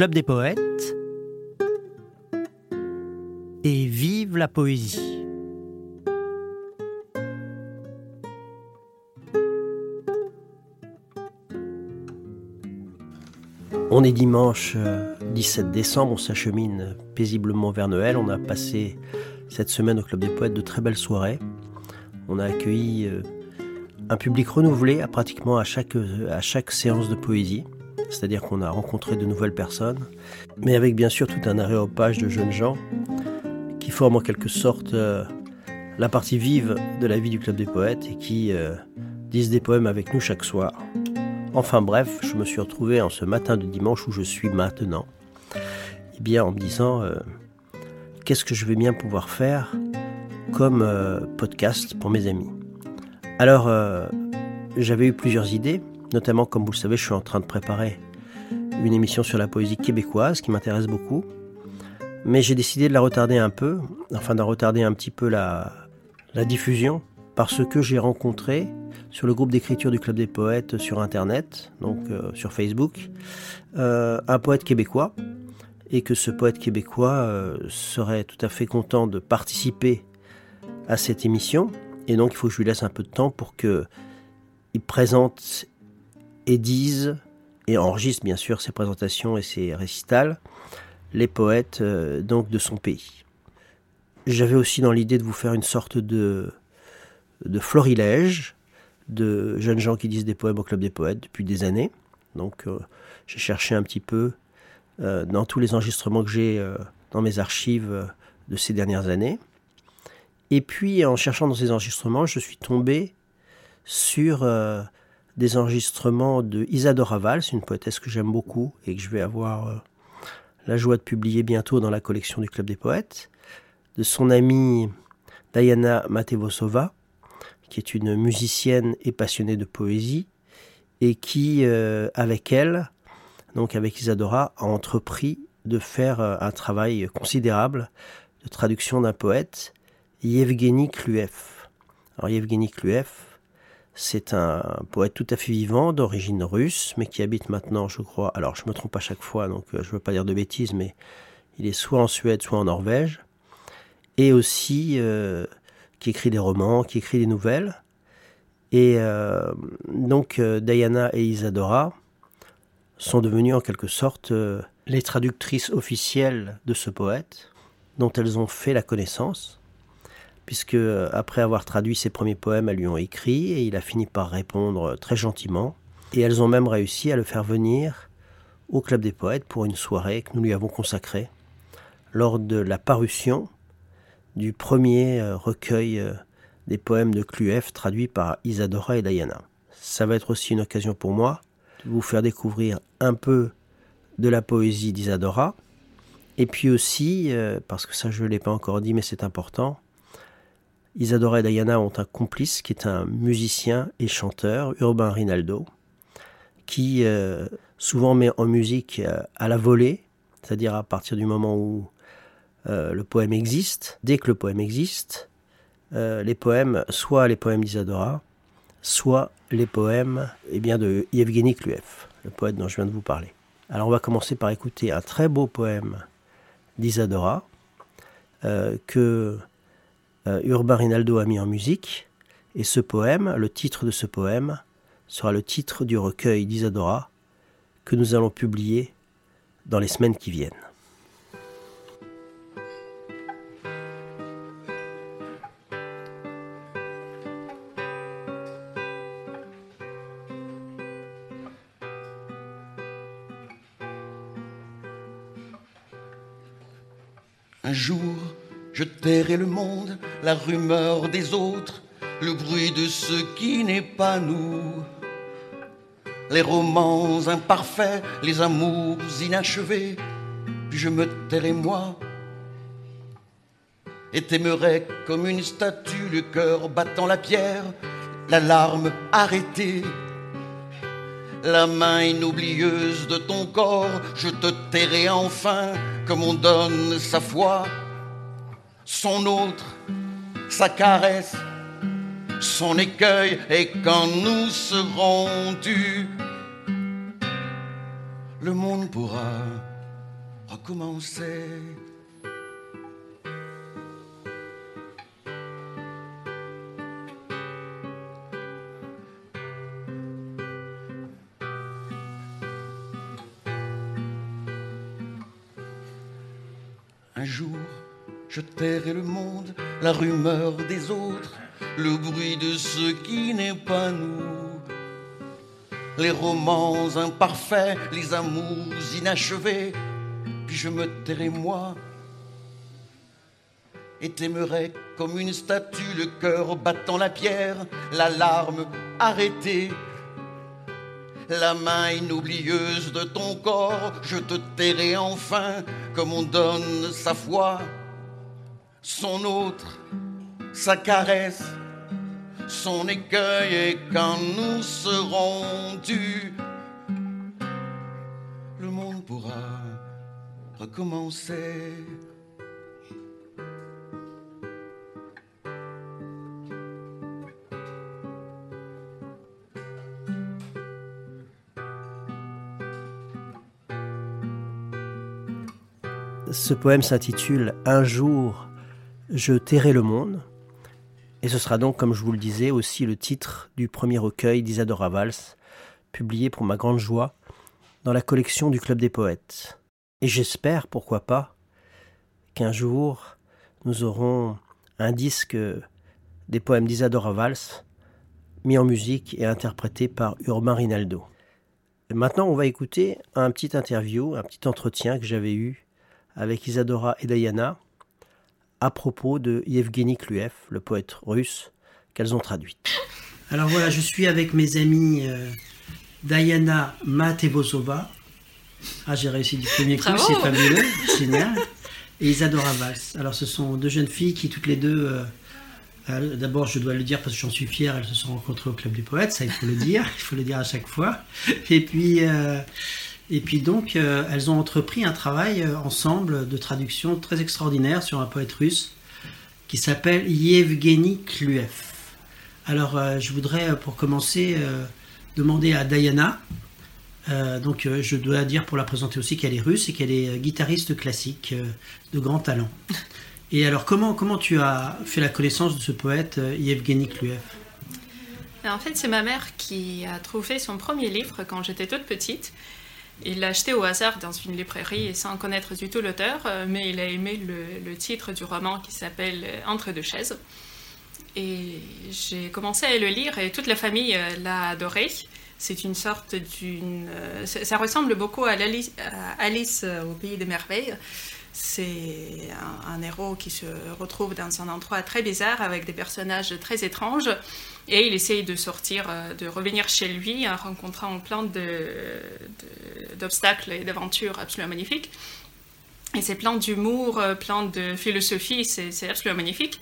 Club des poètes et vive la poésie. On est dimanche 17 euh, décembre, on s'achemine paisiblement vers Noël. On a passé cette semaine au Club des Poètes de très belles soirées. On a accueilli euh, un public renouvelé à pratiquement à chaque, euh, à chaque séance de poésie. C'est-à-dire qu'on a rencontré de nouvelles personnes, mais avec bien sûr tout un aréopage de jeunes gens qui forment en quelque sorte la partie vive de la vie du Club des Poètes et qui disent des poèmes avec nous chaque soir. Enfin bref, je me suis retrouvé en ce matin de dimanche où je suis maintenant, eh bien en me disant euh, qu'est-ce que je vais bien pouvoir faire comme euh, podcast pour mes amis? Alors euh, j'avais eu plusieurs idées, notamment comme vous le savez, je suis en train de préparer une émission sur la poésie québécoise qui m'intéresse beaucoup, mais j'ai décidé de la retarder un peu, enfin de retarder un petit peu la, la diffusion, parce que j'ai rencontré sur le groupe d'écriture du Club des Poètes sur Internet, donc euh, sur Facebook, euh, un poète québécois, et que ce poète québécois euh, serait tout à fait content de participer à cette émission, et donc il faut que je lui laisse un peu de temps pour que il présente et dise et enregistre bien sûr ses présentations et ses récitals les poètes donc de son pays. J'avais aussi dans l'idée de vous faire une sorte de de florilège de jeunes gens qui disent des poèmes au Club des Poètes depuis des années. Donc euh, j'ai cherché un petit peu euh, dans tous les enregistrements que j'ai euh, dans mes archives de ces dernières années. Et puis en cherchant dans ces enregistrements, je suis tombé sur des enregistrements de Isadora c'est une poétesse que j'aime beaucoup et que je vais avoir la joie de publier bientôt dans la collection du Club des Poètes, de son amie Diana Matevosova, qui est une musicienne et passionnée de poésie, et qui, euh, avec elle, donc avec Isadora, a entrepris de faire euh, un travail considérable de traduction d'un poète, Yevgeny Kluev. Alors Yevgeny Kluev, c'est un poète tout à fait vivant, d'origine russe, mais qui habite maintenant, je crois, alors je me trompe à chaque fois, donc euh, je ne veux pas dire de bêtises, mais il est soit en Suède, soit en Norvège, et aussi qui écrit des romans, qui écrit des nouvelles. Et euh, donc euh, Diana et Isadora sont devenues en quelque sorte euh, les traductrices officielles de ce poète, dont elles ont fait la connaissance, puisque après avoir traduit ses premiers poèmes, elles lui ont écrit et il a fini par répondre très gentiment. Et elles ont même réussi à le faire venir au Club des Poètes pour une soirée que nous lui avons consacrée lors de la parution du premier euh, recueil euh, des poèmes de Cluef traduits par Isadora et Diana. Ça va être aussi une occasion pour moi de vous faire découvrir un peu de la poésie d'Isadora. Et puis aussi, euh, parce que ça je ne l'ai pas encore dit mais c'est important, Isadora et Diana ont un complice qui est un musicien et chanteur, Urbain Rinaldo, qui souvent met en musique à la volée, c'est-à-dire à partir du moment où euh, le poème existe. Dès que le poème existe, euh, les poèmes, soit les poèmes d'Isadora, soit les poèmes eh bien, de Yevgeny Kluev, le poète dont je viens de vous parler. Alors on va commencer par écouter un très beau poème d'Isadora euh, que Urbain Rinaldo a mis en musique. Et ce poème, le titre de ce poème, sera le titre du recueil d'Isadora que nous allons publier dans les semaines qui viennent. Un jour, je tairai le monde, la rumeur des autres, le bruit de ce qui n'est pas nous. Les romans imparfaits, les amours inachevés, puis je me tairai moi et t'aimerai comme une statue, le cœur battant la pierre, la larme arrêtée. La main inoublieuse de ton corps, je te tairai enfin comme on donne sa foi, son autre, sa caresse, son écueil, et quand nous serons dus, le monde pourra recommencer. Un jour, je tairai le monde, la rumeur des autres, le bruit de ce qui n'est pas nous. Les romans imparfaits, les amours inachevés, puis je me tairai moi et t'aimerai comme une statue, le cœur battant la pierre, la larme arrêtée. La main inoublieuse de ton corps, je te tairai enfin comme on donne sa foi, son autre, sa caresse, son écueil, et quand nous serons dus, le monde pourra recommencer. Ce poème s'intitule Un jour, je tairai le monde. Et ce sera donc, comme je vous le disais, aussi le titre du premier recueil d'Isadora Valls, publié pour ma grande joie dans la collection du Club des Poètes. Et j'espère, pourquoi pas, qu'un jour, nous aurons un disque des poèmes d'Isadora Valls, mis en musique et interprété par Urbain Rinaldo. Et maintenant, on va écouter un petit interview, un petit entretien que j'avais eu avec Isadora et Diana à propos de Yevgeny Kluev, le poète russe qu'elles ont traduit. Alors voilà, je suis avec mes amis euh, Diana Matevosova. Ah, j'ai réussi du premier coup, c'est fabuleux, génial. Et Isadora Valls. Alors ce sont deux jeunes filles qui toutes les deux... Euh, euh, d'abord, je dois le dire parce que j'en suis fier, elles se sont rencontrées au Club des Poètes, ça il faut le dire, il faut le dire à chaque fois. Et puis, et puis donc, euh, elles ont entrepris un travail euh, ensemble de traduction très extraordinaire sur un poète russe qui s'appelle Yevgeny Kluev. Alors, euh, je voudrais pour commencer demander à Diana. donc, je dois dire pour la présenter aussi qu'elle est russe et qu'elle est guitariste classique de grand talent. Et alors, comment, comment tu as fait la connaissance de ce poète Yevgeny Kluev? En fait, c'est ma mère qui a trouvé son premier livre quand j'étais toute petite. Il l'a acheté au hasard dans une librairie et sans connaître du tout l'auteur, euh, mais il a aimé le, titre du roman qui s'appelle euh, Entre deux chaises. Et j'ai commencé à le lire et toute la famille euh, l'a adoré. C'est une sorte d'une. Ça ressemble beaucoup à Alice, au Pays des Merveilles. C'est un, héros qui se retrouve dans un endroit très bizarre avec des personnages très étranges et il essaye de sortir, euh, de revenir chez lui en rencontrant plein d'obstacles et d'aventures absolument magnifiques. Et c'est plein d'humour, euh, plein de philosophie, c'est absolument magnifique.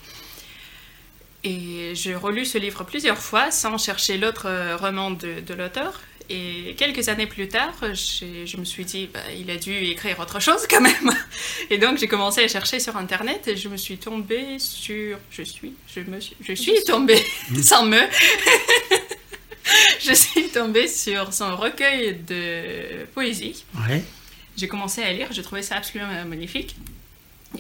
Et j'ai relu ce livre plusieurs fois sans chercher l'autre euh, roman de, de l'auteur. Et quelques années plus tard, je me suis dit, bah, il a dû écrire autre chose quand même. Et donc j'ai commencé à chercher sur Internet et je me suis tombée sur... Je suis... Je, me suis, je suis tombée, sans me... je suis tombée sur son recueil de poésie. Ouais. J'ai commencé à lire, j'ai trouvé ça absolument magnifique.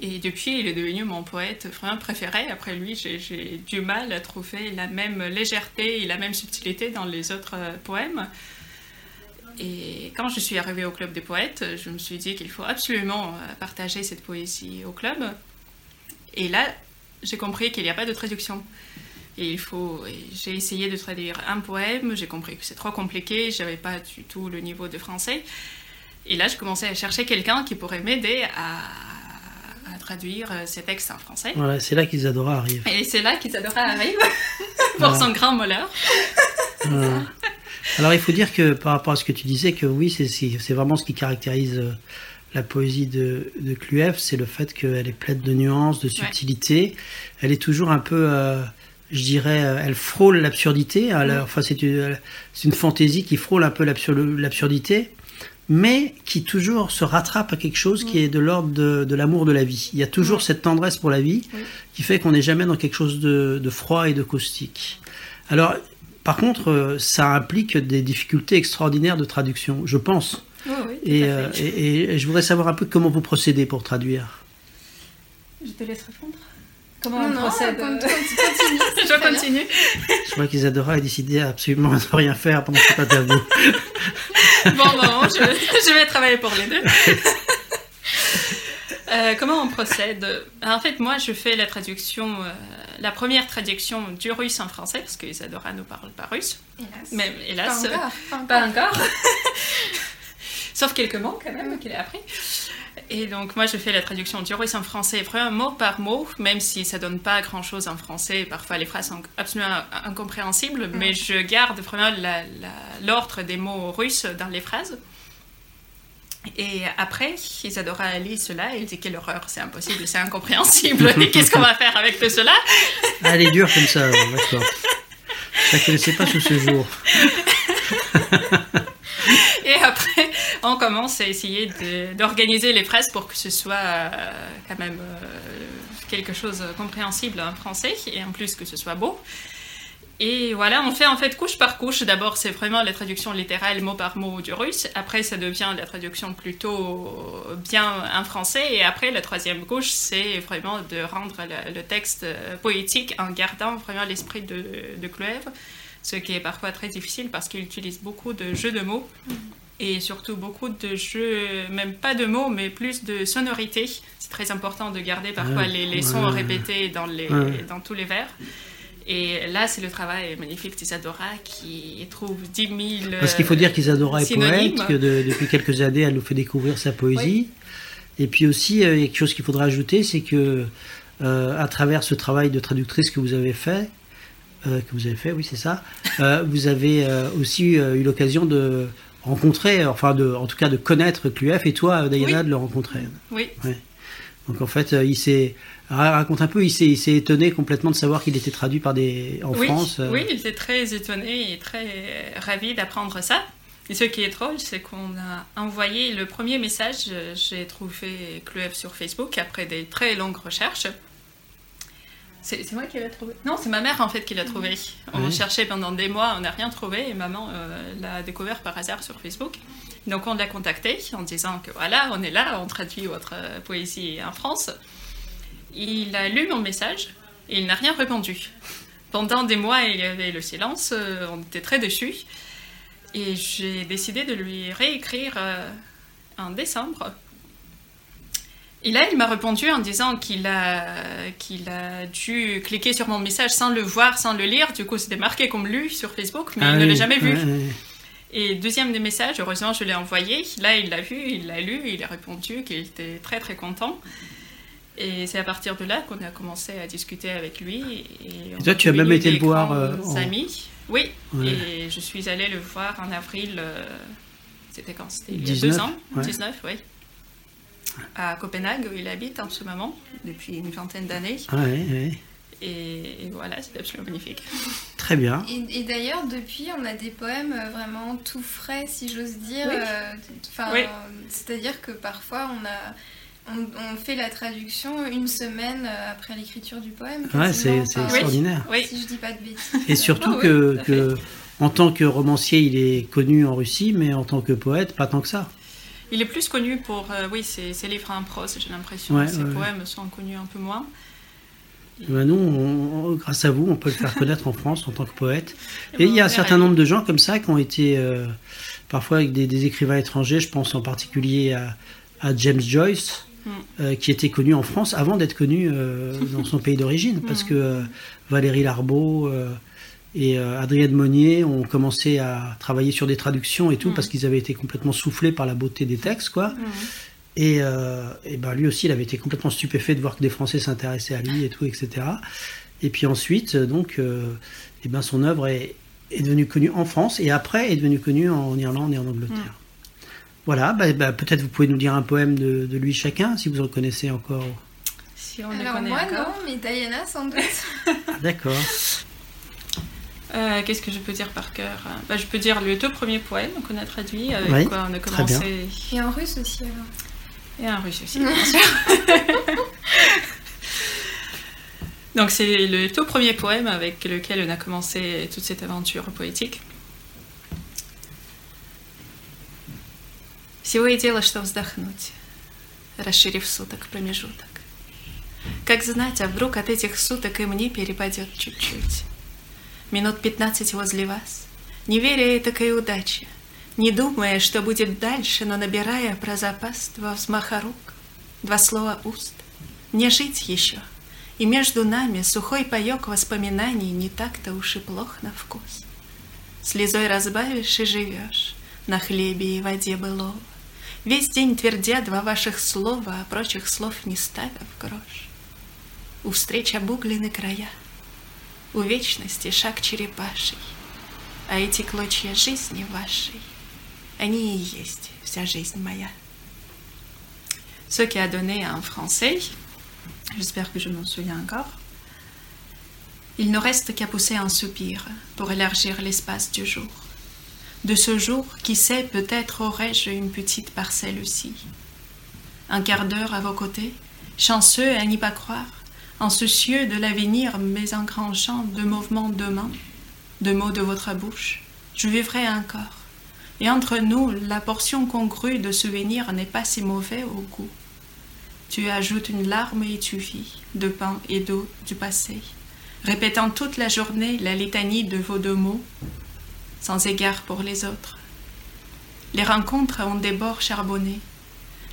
Et depuis, il est devenu mon poète vraiment préféré. Après lui, j'ai du mal à trouver la même légèreté et la même subtilité dans les autres euh, poèmes. Et quand je suis arrivée au Club des Poètes, je me suis dit qu'il faut absolument euh, partager cette poésie au club. Et là, j'ai compris qu'il n'y a pas de traduction. Et il faut. J'ai essayé de traduire un poème, j'ai compris que c'est trop compliqué, j'avais pas du tout le niveau de français. Et là, je commençais à chercher quelqu'un qui pourrait m'aider à, traduire euh, ces textes en français. Voilà, c'est là qu'Isadora arrive. Et c'est là qu'Isadora arrive pour son grand molleur. Alors il faut dire que par rapport à ce que tu disais, que oui, c'est vraiment ce qui caractérise euh, la poésie de, de Cluev, c'est le fait qu'elle est pleine de nuances, de subtilité. Elle est toujours un peu, euh, je dirais, euh, elle frôle l'absurdité. Enfin, c'est une, une, fantaisie qui frôle un peu l'absurdité, mais qui toujours se rattrape à quelque chose qui est de l'ordre de, l'amour de la vie. Il y a toujours cette tendresse pour la vie qui fait qu'on n'est jamais dans quelque chose de, de froid et de caustique. Alors, par contre, euh, ça implique des difficultés extraordinaires de traduction, je pense. et, et, je voudrais savoir un peu comment vous procédez pour traduire. Je te laisse répondre. Comment on procède Je continue. Je vois qu'Isadora a décidé absolument de ne rien faire pendant cette interview. bon, bon, je, je, vais travailler pour les deux. Euh, comment on procède? En fait, moi, je fais la traduction, euh, la première traduction du russe en français, parce qu'Isadora ne parle pas russe. Hélas. Mais hélas, pas encore. Pas encore. Pas encore. Sauf quelques mots quand même qu'il a appris. Et donc moi je fais la traduction du russe en français vraiment mot par mot, même si ça donne pas grand chose en français, parfois les phrases sont absolument incompréhensibles, mm. mais je garde vraiment l'ordre des mots russes dans les phrases. Et après, Isadora lit cela et elle dit quelle horreur, c'est impossible, c'est incompréhensible. Qu'est-ce qu'on va faire avec tout cela? Ah, Elle est dure comme ça, d'accord. Je ne connaissais pas sous ce jour. Et après, on commence à essayer d'organiser les phrases pour que ce soit euh, quand même euh, quelque chose de compréhensible en français et en plus que ce soit beau. Et voilà, on fait en fait couche par couche. D'abord, c'est vraiment la traduction littérale mot par mot du russe. Après, ça devient la traduction plutôt bien en français. Et après, la troisième couche, c'est vraiment de rendre le, texte poétique en gardant vraiment l'esprit de, de ce qui est parfois très difficile parce qu'il utilise beaucoup de jeux de mots et surtout beaucoup de jeux, même pas de mots, mais plus de sonorités. C'est très important de garder parfois les, sons répétés dans, les, dans tous les vers. Et là, c'est le travail magnifique d'Isadora qui trouve 10 000 Parce qu'il faut dire qu'Isadora est poète, que depuis quelques années, elle nous fait découvrir sa poésie. Et puis aussi, euh, il y a quelque chose qu'il faudra ajouter, c'est que euh, à travers ce travail de traductrice que vous avez fait, euh, que vous avez fait, oui, c'est ça, vous avez aussi eu l'occasion de rencontrer, enfin, de, en tout cas, de connaître Cluef et toi, Diana, de le rencontrer. Oui. Donc en fait, il s'est Raconte un peu, il s'est étonné complètement de savoir qu'il était traduit par des, en France. Euh. Oui, il était très étonné et très ravi d'apprendre ça. Et ce qui est drôle, c'est qu'on a envoyé le premier message, j'ai trouvé Cluev sur Facebook après des très longues recherches. C'est moi qui l'ai trouvé Non, c'est ma mère en fait qui l'a trouvé. On cherchait pendant des mois, on n'a rien trouvé et maman euh, l'a découvert par hasard sur Facebook. Donc on l'a contacté en disant que voilà, on est là, on traduit votre poésie en France. Il a lu mon message et il n'a rien répondu. Pendant des mois, il y avait le silence, euh, on était très déçus. Et j'ai décidé de lui réécrire euh, en décembre. Et là, il m'a répondu en disant qu'il a, qu'il a dû cliquer sur mon message sans le voir, sans le lire. Du coup, c'était marqué comme lu sur Facebook, mais ah il ne l'a jamais vu. Et deuxième des messages, heureusement, je l'ai envoyé. Là, il l'a vu, il l'a lu, il a répondu qu'il était très très content. Et c'est à partir de là qu'on a commencé à discuter avec lui. Et, toi, tu as même été le voir euh, amis. Oui, et je suis allée le voir en avril. Euh, c'était quand? C'était il y a deux ans, 19, oui. À Copenhague, où il habite en ce moment, depuis une vingtaine d'années. Ah, oui, oui. Et, voilà, c'est absolument magnifique. Très bien. Et, d'ailleurs, depuis, on a des poèmes euh, vraiment tout frais, si j'ose dire. Oui. C'est-à-dire que parfois, on a on, fait la traduction une semaine euh, après l'écriture du poème. Ouais, c'est extraordinaire. Oui. Si je dis pas de bêtises. Et surtout ah que, en tant que romancier, il est connu en Russie, mais en tant que poète, pas tant que ça. Il est plus connu pour, euh, oui, ses, livres en prose, j'ai l'impression. ses poèmes sont connus un peu moins. Ben nous, grâce à vous, on peut le faire connaître en France en tant que poète. Et, il y a un certain nombre de gens comme ça qui ont été, euh, parfois avec des, écrivains étrangers, je pense en particulier à, à James Joyce, euh, qui était connu en France avant d'être connu euh, dans son pays d'origine, parce que euh, Valérie Larbeau et Adrienne Monnier ont commencé à travailler sur des traductions et tout, parce qu'ils avaient été complètement soufflés par la beauté des textes, quoi. Et, ben lui aussi, il avait été complètement stupéfait de voir que des Français s'intéressaient à lui et tout, etc. Et puis ensuite, donc, et ben son œuvre est, est, devenue connue en France et après est devenue connue en Irlande et en Angleterre. Voilà, bah, bah, peut-être vous pouvez nous dire un poème de, lui chacun, si vous en connaissez encore. Si on Alors moi non, mais Diana sans doute. Ah, d'accord. Euh, qu'est-ce que je peux dire par cœur? Bah, Je peux dire les deux premiers poèmes qu'on a traduits, avec quoi on a commencé. Et en russe aussi alors. Et en russe aussi, bien sûr. Donc c'est le tout premier poème avec lequel on a commencé toute cette aventure poétique. Всего и дело, что вздохнуть, расширив суток промежуток. Как знать, а вдруг от этих суток и мне перепадет чуть-чуть. Минут пятнадцать возле вас, не веря этакой удаче, не думая, что будет дальше, но набирая про запас два взмаха рук, два слова уст. Мне жить еще, и между нами сухой паек воспоминаний не так-то уж и плох на вкус. Слезой разбавишь и живешь на хлебе и воде былого. Весь день твердя два ваших слова, а прочих слов не ставя в грош. У встреч обуглены края, у вечности шаг черепаший, а эти клочья жизни вашей, они и есть вся жизнь моя. Ce qui a donné en français, j'espère que je m'en souviens encore, il ne reste qu'à pousser un soupir pour élargir l'espace du jour. De ce jour, qui sait, peut-être aurais-je une petite parcelle aussi. Un quart d'heure à vos côtés, chanceux à n'y pas croire, insoucieux de l'avenir, mais engrangeant de mouvements de main, de mots de votre bouche, je vivrai encore. Et entre nous, la portion congrue de souvenirs n'est pas si mauvais au goût. Tu ajoutes une larme et tu vis, de pain et d'eau du passé, répétant toute la journée la litanie de vos deux mots, sans égard pour les autres. Les rencontres ont des bords charbonnés.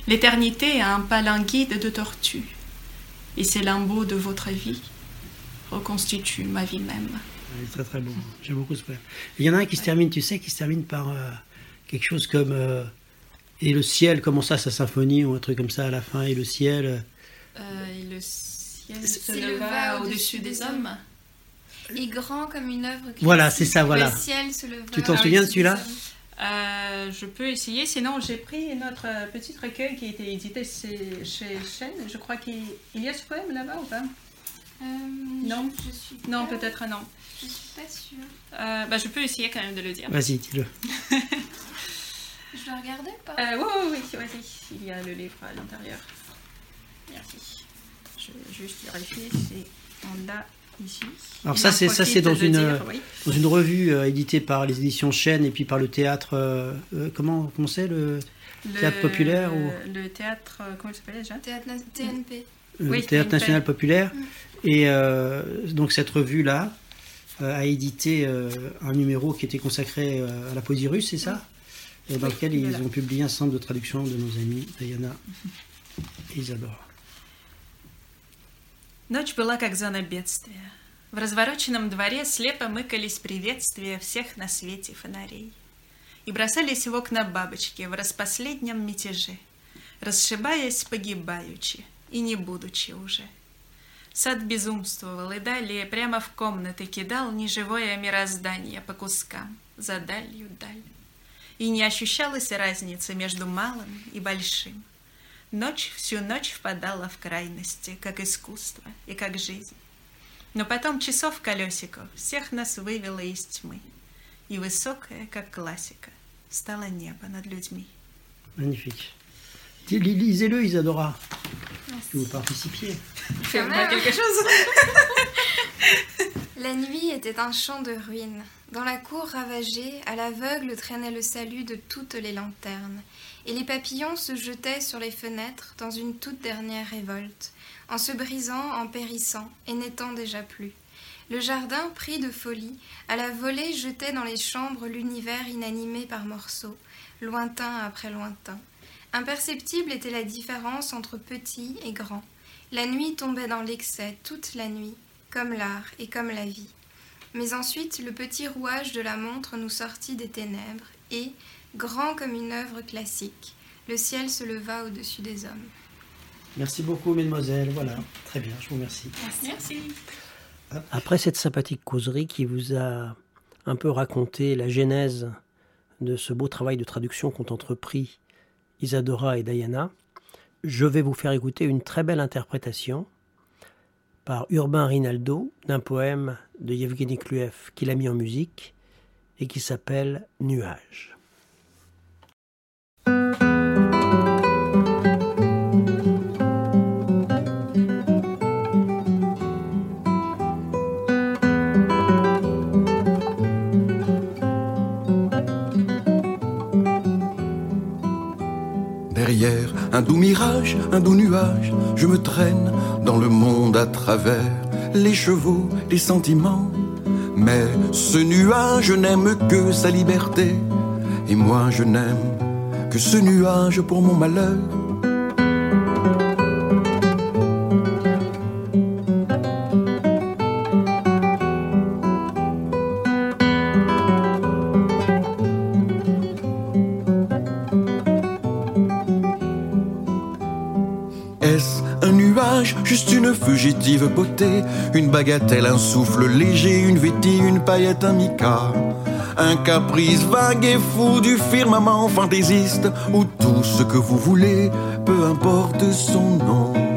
L'éternité a un palanguide de tortue. Et ces lambeaux de votre vie reconstituent ma vie même. C'est très très bon. J'aime beaucoup ce poème. Il y en a un qui se termine, tu sais, qui se termine par euh, quelque chose comme euh, Et le ciel commence à sa symphonie ou un truc comme ça à la fin. Et le ciel. Euh, et le ciel se S'éleva leva au-dessus au-dessus des des hommes. Et grand comme une œuvre classique, Voilà, c'est ça, voilà. Le ciel se leva Tu t'en souviens de des celui-là. Euh, je peux essayer, sinon j'ai pris notre euh, petit recueil qui a été édité chez, Chêne. Je crois qu'il il y a ce poème là-bas ou pas? Euh, Non? Je, je suis Non, pas- peut-être non. Je suis pas sûre. Euh, bah, je peux essayer quand même de le dire. Vas-y, dis-le. Je dois regarder ou pas? Euh, oui, oui, oui, vas-y. Il y a le livre à l'intérieur. Merci. Je vais juste vérifier si on l'a ici. Alors ça, c'est- ça, c'est dans une, dire, oui. Dans une revue euh, éditée par les éditions Chêne et puis par le théâtre. euh, euh, comment comment c'est le, Théâtre populaire ou- Le théâtre, comment il s'appelle déjà? Théâtre TNP. le Oui, Théâtre TNP. National Populaire Et euh, donc cette revue-là euh, a édité euh, un numéro qui était consacré euh, à la poésie russe, c'est ça? Et dans Oui, lequel ils ont publié un centre de traduction de nos amis Diana et Isadora. Ночь была как зона бедствия. В развороченном дворе слепо мыкались приветствия всех на свете фонарей. И бросались в окна бабочки в распоследнем мятеже, расшибаясь погибаючи и не будучи уже. Сад безумствовал и далее прямо в комнаты кидал неживое мироздание по кускам, за далью даль. И не ощущалась разницы между малым и большим. Ночь всю ночь впадала в крайности, как искусство и как жизнь. Но потом часов колесиков всех нас вывело из тьмы, и высокая, как классика, стало небо над людьми. Magnifique. Dis- li- Lisez-le, Isadora. Que vous participiez. Quand même. quelque chose La nuit était un champ de ruines. Dans la cour ravagée, à l'aveugle traînait le salut de toutes les lanternes, et les papillons se jetaient sur les fenêtres dans une toute dernière révolte, en se brisant, en périssant, et n'étant déjà plus. Le jardin, pris de folie, à la volée jetait dans les chambres l'univers inanimé par morceaux, lointain après lointain. Imperceptible était la différence entre petit et grand. La nuit tombait dans l'excès toute la nuit, comme l'art et comme la vie. Mais ensuite, le petit rouage de la montre nous sortit des ténèbres et, grand comme une œuvre classique, le ciel se leva au-dessus des hommes. Merci beaucoup, mesdemoiselles. Voilà, très bien, je vous remercie. Merci. Après cette sympathique causerie qui vous a un peu raconté la genèse de ce beau travail de traduction qu'ont entrepris Isadora et Diana, je vais vous faire écouter une très belle interprétation par Urbain Rinaldo d'un poème de Yevgeny Kluev qu'il a mis en musique et qui s'appelle Nuages. Un doux mirage, un doux nuage, je me traîne dans le monde à travers les chevaux, les sentiments. Mais ce nuage n'aime que sa liberté, et moi je n'aime que ce nuage pour mon malheur. Une bagatelle, un souffle léger, une vétille, une paillette, un mica. Un caprice vague et fou du firmament fantaisiste, ou tout ce que vous voulez, peu importe son nom.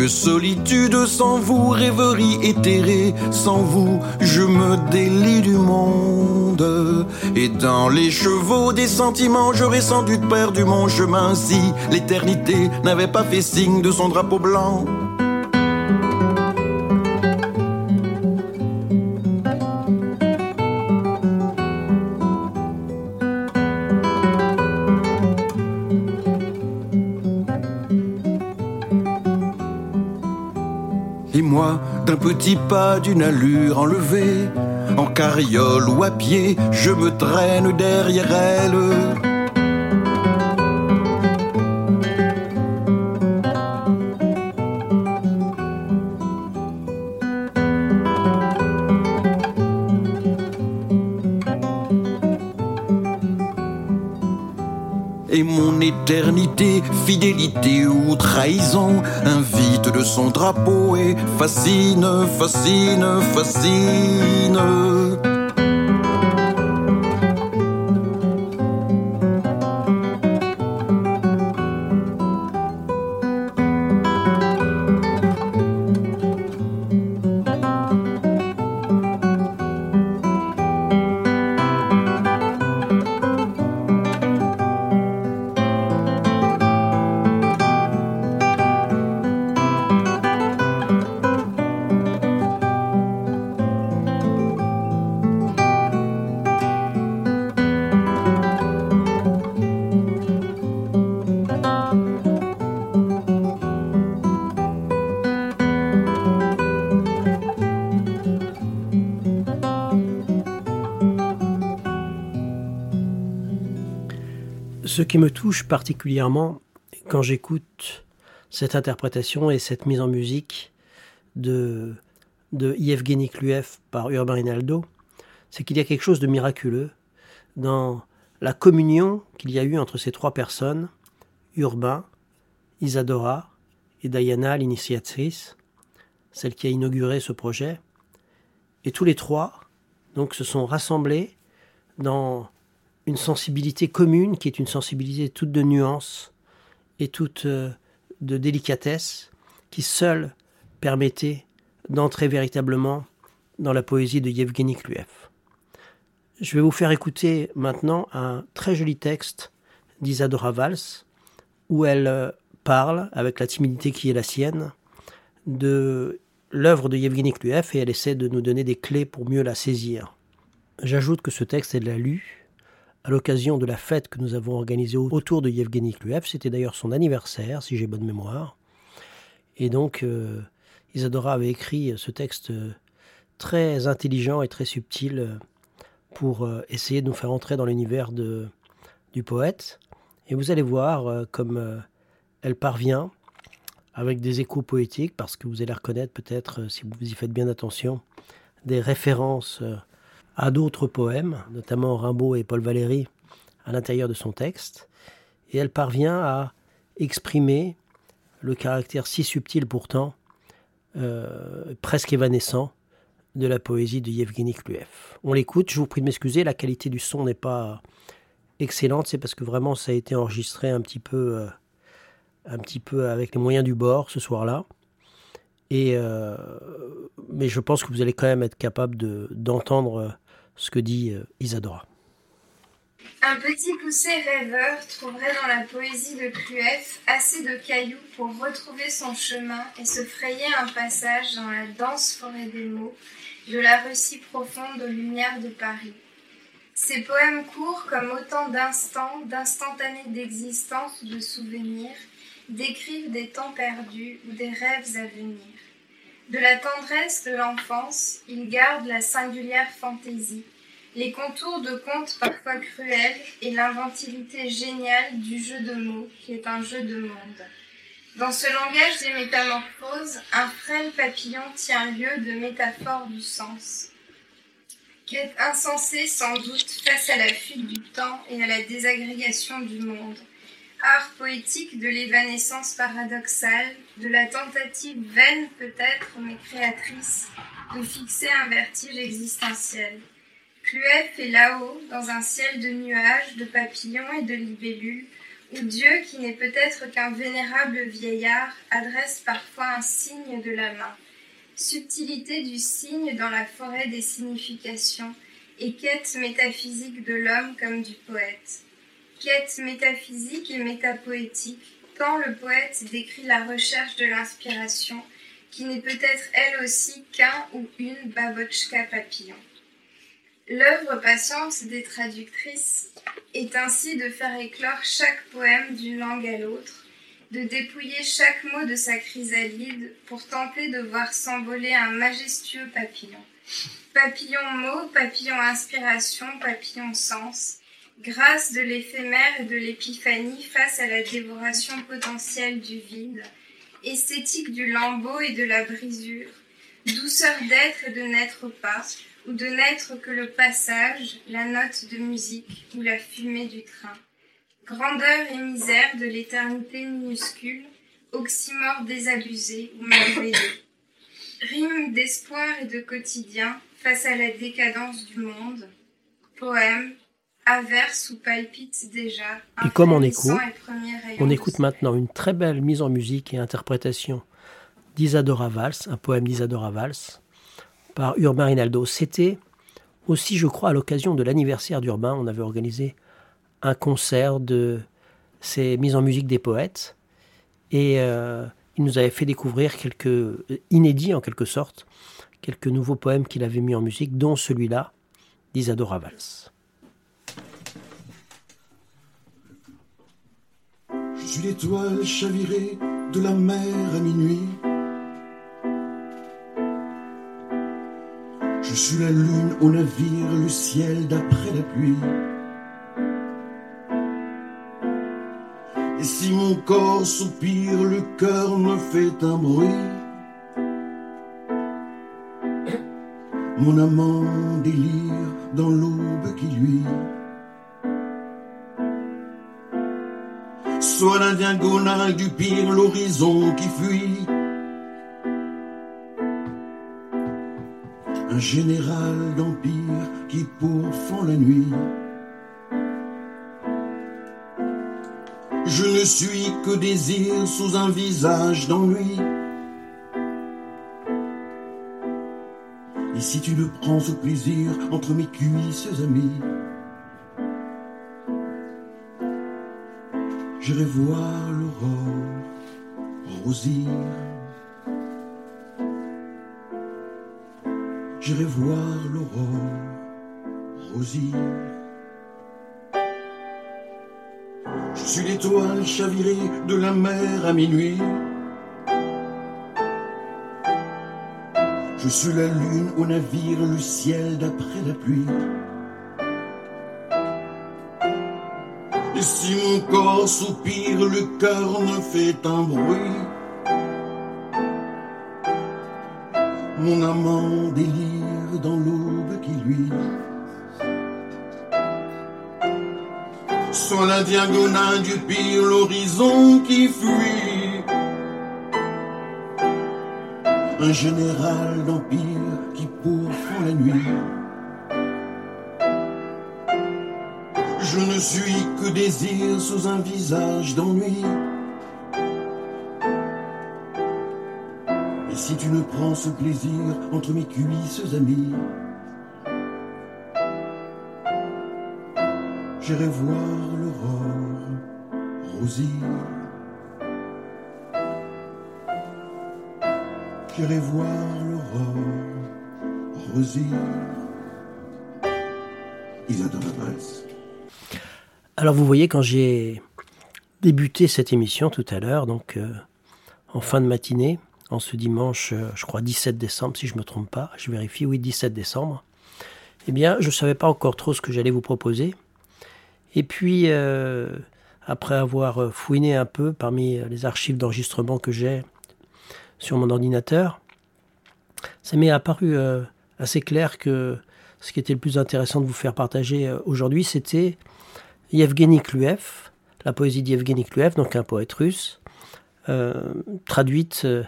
Que solitude sans vous, rêverie éthérée, sans vous, je me délie du monde. Et dans les chevaux des sentiments, j'aurais sans doute perdu mon chemin si l'éternité n'avait pas fait signe de son drapeau blanc. Petit pas d'une allure enlevée, en carriole ou à pied, je me traîne derrière elle. éternité, fidélité ou trahison, son drapeau et fascine, fascine, fascine. Ce qui me touche particulièrement quand j'écoute cette interprétation et cette mise en musique de, de Yevgeny Kluev par Urbain Rinaldo, c'est qu'il y a quelque chose de miraculeux dans la communion qu'il y a eu entre ces trois personnes, Urbain, Isadora et Diana, l'initiatrice, celle qui a inauguré ce projet. Et tous les trois donc, se sont rassemblés dans une sensibilité commune qui est une sensibilité toute de nuances et toute euh, de délicatesse qui seule permettait d'entrer véritablement dans la poésie de Yevgeny Kluev. Je vais vous faire écouter maintenant un très joli texte d'Isadora Valls où elle euh, parle, avec la timidité qui est la sienne, de l'œuvre de Yevgeny Kluev et elle essaie de nous donner des clés pour mieux la saisir. J'ajoute que ce texte, elle l'a lu à l'occasion de la fête que nous avons organisée autour de Yevgeny Kluev. C'était d'ailleurs son anniversaire, si j'ai bonne mémoire. Et donc, euh, Isadora avait écrit ce texte très intelligent et très subtil euh, pour euh, essayer de nous faire entrer dans l'univers du poète. Et vous allez voir comme elle parvient avec des échos poétiques, parce que vous allez reconnaître peut-être, si vous y faites bien attention, des références à d'autres poèmes, notamment Rimbaud et Paul Valéry, à l'intérieur de son texte, et elle parvient à exprimer le caractère si subtil pourtant, euh, presque évanescent, de la poésie de Yevgeny Kluev. On l'écoute, je vous prie de m'excuser, la qualité du son n'est pas excellente, c'est parce que vraiment ça a été enregistré un petit peu, euh, un petit peu avec les moyens du bord ce soir-là. Et euh, mais je pense que vous allez quand même être capable d'entendre ce que dit euh, Isadora. Un petit poussé rêveur trouverait dans la poésie de Cluef assez de cailloux pour retrouver son chemin et se frayer un passage dans la dense forêt des mots de la Russie profonde aux lumières de Paris. Ces poèmes courts comme autant d'instants, d'instantanés d'existence ou de souvenirs, décrivent des temps perdus ou des rêves à venir. De la tendresse de l'enfance, ils gardent la singulière fantaisie, les contours de contes parfois cruels et l'inventivité géniale du jeu de mots qui est un jeu de monde. Dans ce langage des métamorphoses, un frêle papillon tient lieu de métaphore du sens. Quête insensée sans doute face à la fuite du temps et à la désagrégation du monde. Art poétique de l'évanescence paradoxale, de la tentative vaine peut-être mais créatrice de fixer un vertige existentiel. Cluef est là-haut, dans un ciel de nuages, de papillons et de libellules, où Dieu, qui n'est peut-être qu'un vénérable vieillard, adresse parfois un signe de la main subtilité du signe dans la forêt des significations et quête métaphysique de l'homme comme du poète. Quête métaphysique et métapoétique, tant le poète décrit la recherche de l'inspiration, qui n'est peut-être elle aussi qu'un ou une babochka papillon. L'œuvre patiente des traductrices est ainsi de faire éclore chaque poème d'une langue à l'autre, de dépouiller chaque mot de sa chrysalide pour tenter de voir s'envoler un majestueux papillon. Papillon mot, papillon inspiration, papillon sens, grâce de l'éphémère et de l'épiphanie face à la dévoration potentielle du vide, esthétique du lambeau et de la brisure, douceur d'être et de n'être pas, ou de n'être que le passage, la note de musique ou la fumée du train. Grandeur et misère de l'éternité minuscule, oxymore désabusé ou merveilleux. Rime d'espoir et de quotidien face à la décadence du monde. Poème, averse ou palpite déjà. Et comme en écho, on écoute maintenant une très belle mise en musique et interprétation d'Isadora Valls, un poème d'Isadora Valls, par Urbain Rinaldo. C'était aussi, je crois, à l'occasion de l'anniversaire d'Urbain, on avait organisé un concert de ces mises en musique des poètes. Et euh, il nous avait fait découvrir quelques euh, inédits en quelque sorte, quelques nouveaux poèmes qu'il avait mis en musique, dont celui-là d'Isadora Valls. Je suis l'étoile chavirée de la mer à minuit? Je suis la lune au navire, le ciel d'après la pluie. Et si mon corps soupire, le cœur me fait un bruit. Mon amant délire dans l'aube qui luit. Soit l'Indien gonal du pire, l'horizon qui fuit. Un général d'empire qui pourfend la nuit. Je ne suis que désir sous un visage d'ennui. Et si tu ne prends ce plaisir entre mes cuisses j'irai voir l'aurore rosir. J'irai voir l'aurore rosir. Je suis l'étoile chavirée de la mer à minuit. Je suis la lune au navire, le ciel d'après la pluie. Et si mon corps soupire, le cœur me fait un bruit. Mon amant délire dans l'aube qui luit. Sur la diagonale du pire, l'horizon qui fuit. Un général d'empire qui pourfend la nuit. Je ne suis que désir sous un visage d'ennui. Et si tu ne prends ce plaisir entre mes cuisses amies, J'irai voir l'aurore, Rosie. J'irai voir l'aurore, Rosie. Isadora Valls. Alors vous voyez, quand j'ai débuté cette émission tout à l'heure, donc euh, en fin de matinée, en ce dimanche, euh, je crois 17 décembre, si je ne me trompe pas, je vérifie, oui, 17 décembre, eh bien, je ne savais pas encore trop ce que j'allais vous proposer. Et puis, euh, après avoir fouiné un peu parmi les archives d'enregistrement que j'ai sur mon ordinateur, ça m'est apparu assez clair que ce qui était le plus intéressant de vous faire partager aujourd'hui, c'était Yevgeny Kluev, la poésie d'Yevgeny Kluev, donc un poète russe, euh, traduite euh,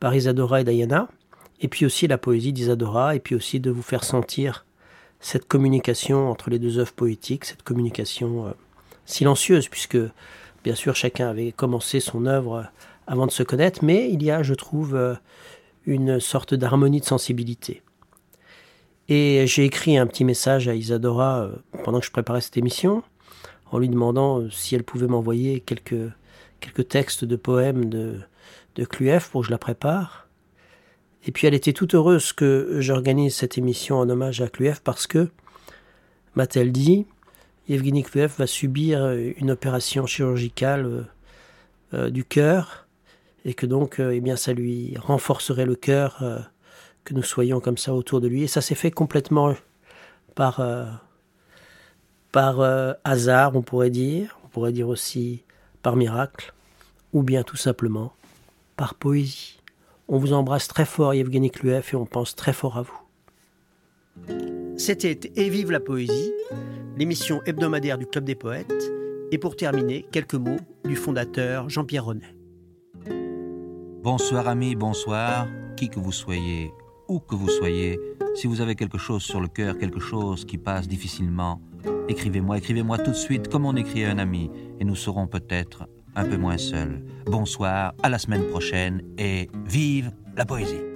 par Isadora et Diana, et puis aussi la poésie d'Isadora, et puis aussi de vous faire sentir cette communication entre les deux œuvres poétiques, cette communication euh, silencieuse, puisque bien sûr chacun avait commencé son œuvre avant de se connaître, mais il y a, je trouve, une sorte d'harmonie de sensibilité. Et j'ai écrit un petit message à Isadora pendant que je préparais cette émission, en lui demandant euh, si elle pouvait m'envoyer quelques, quelques textes de poèmes de, de Cluef pour que je la prépare. Et puis elle était toute heureuse que j'organise cette émission en hommage à Cluef parce que, m'a-t-elle dit, Evgeny Kluev va subir euh, une opération chirurgicale euh, du cœur et que donc eh bien, ça lui renforcerait le cœur que nous soyons comme ça autour de lui. Et ça s'est fait complètement par, par euh, hasard, on pourrait dire, on pourrait dire aussi par miracle, ou bien tout simplement par poésie. On vous embrasse très fort, Yevgeny Kluev, et on pense très fort à vous. C'était Et vive la poésie, l'émission hebdomadaire du Club des poètes, et pour terminer, quelques mots du fondateur Jean-Pierre Renet. Bonsoir amis, bonsoir, qui que vous soyez, où que vous soyez, si vous avez quelque chose sur le cœur, quelque chose qui passe difficilement, Écrivez-moi, écrivez-moi tout de suite comme on écrit à un ami, et nous serons peut-être un peu moins seuls. Bonsoir, à la semaine prochaine, et vive la poésie.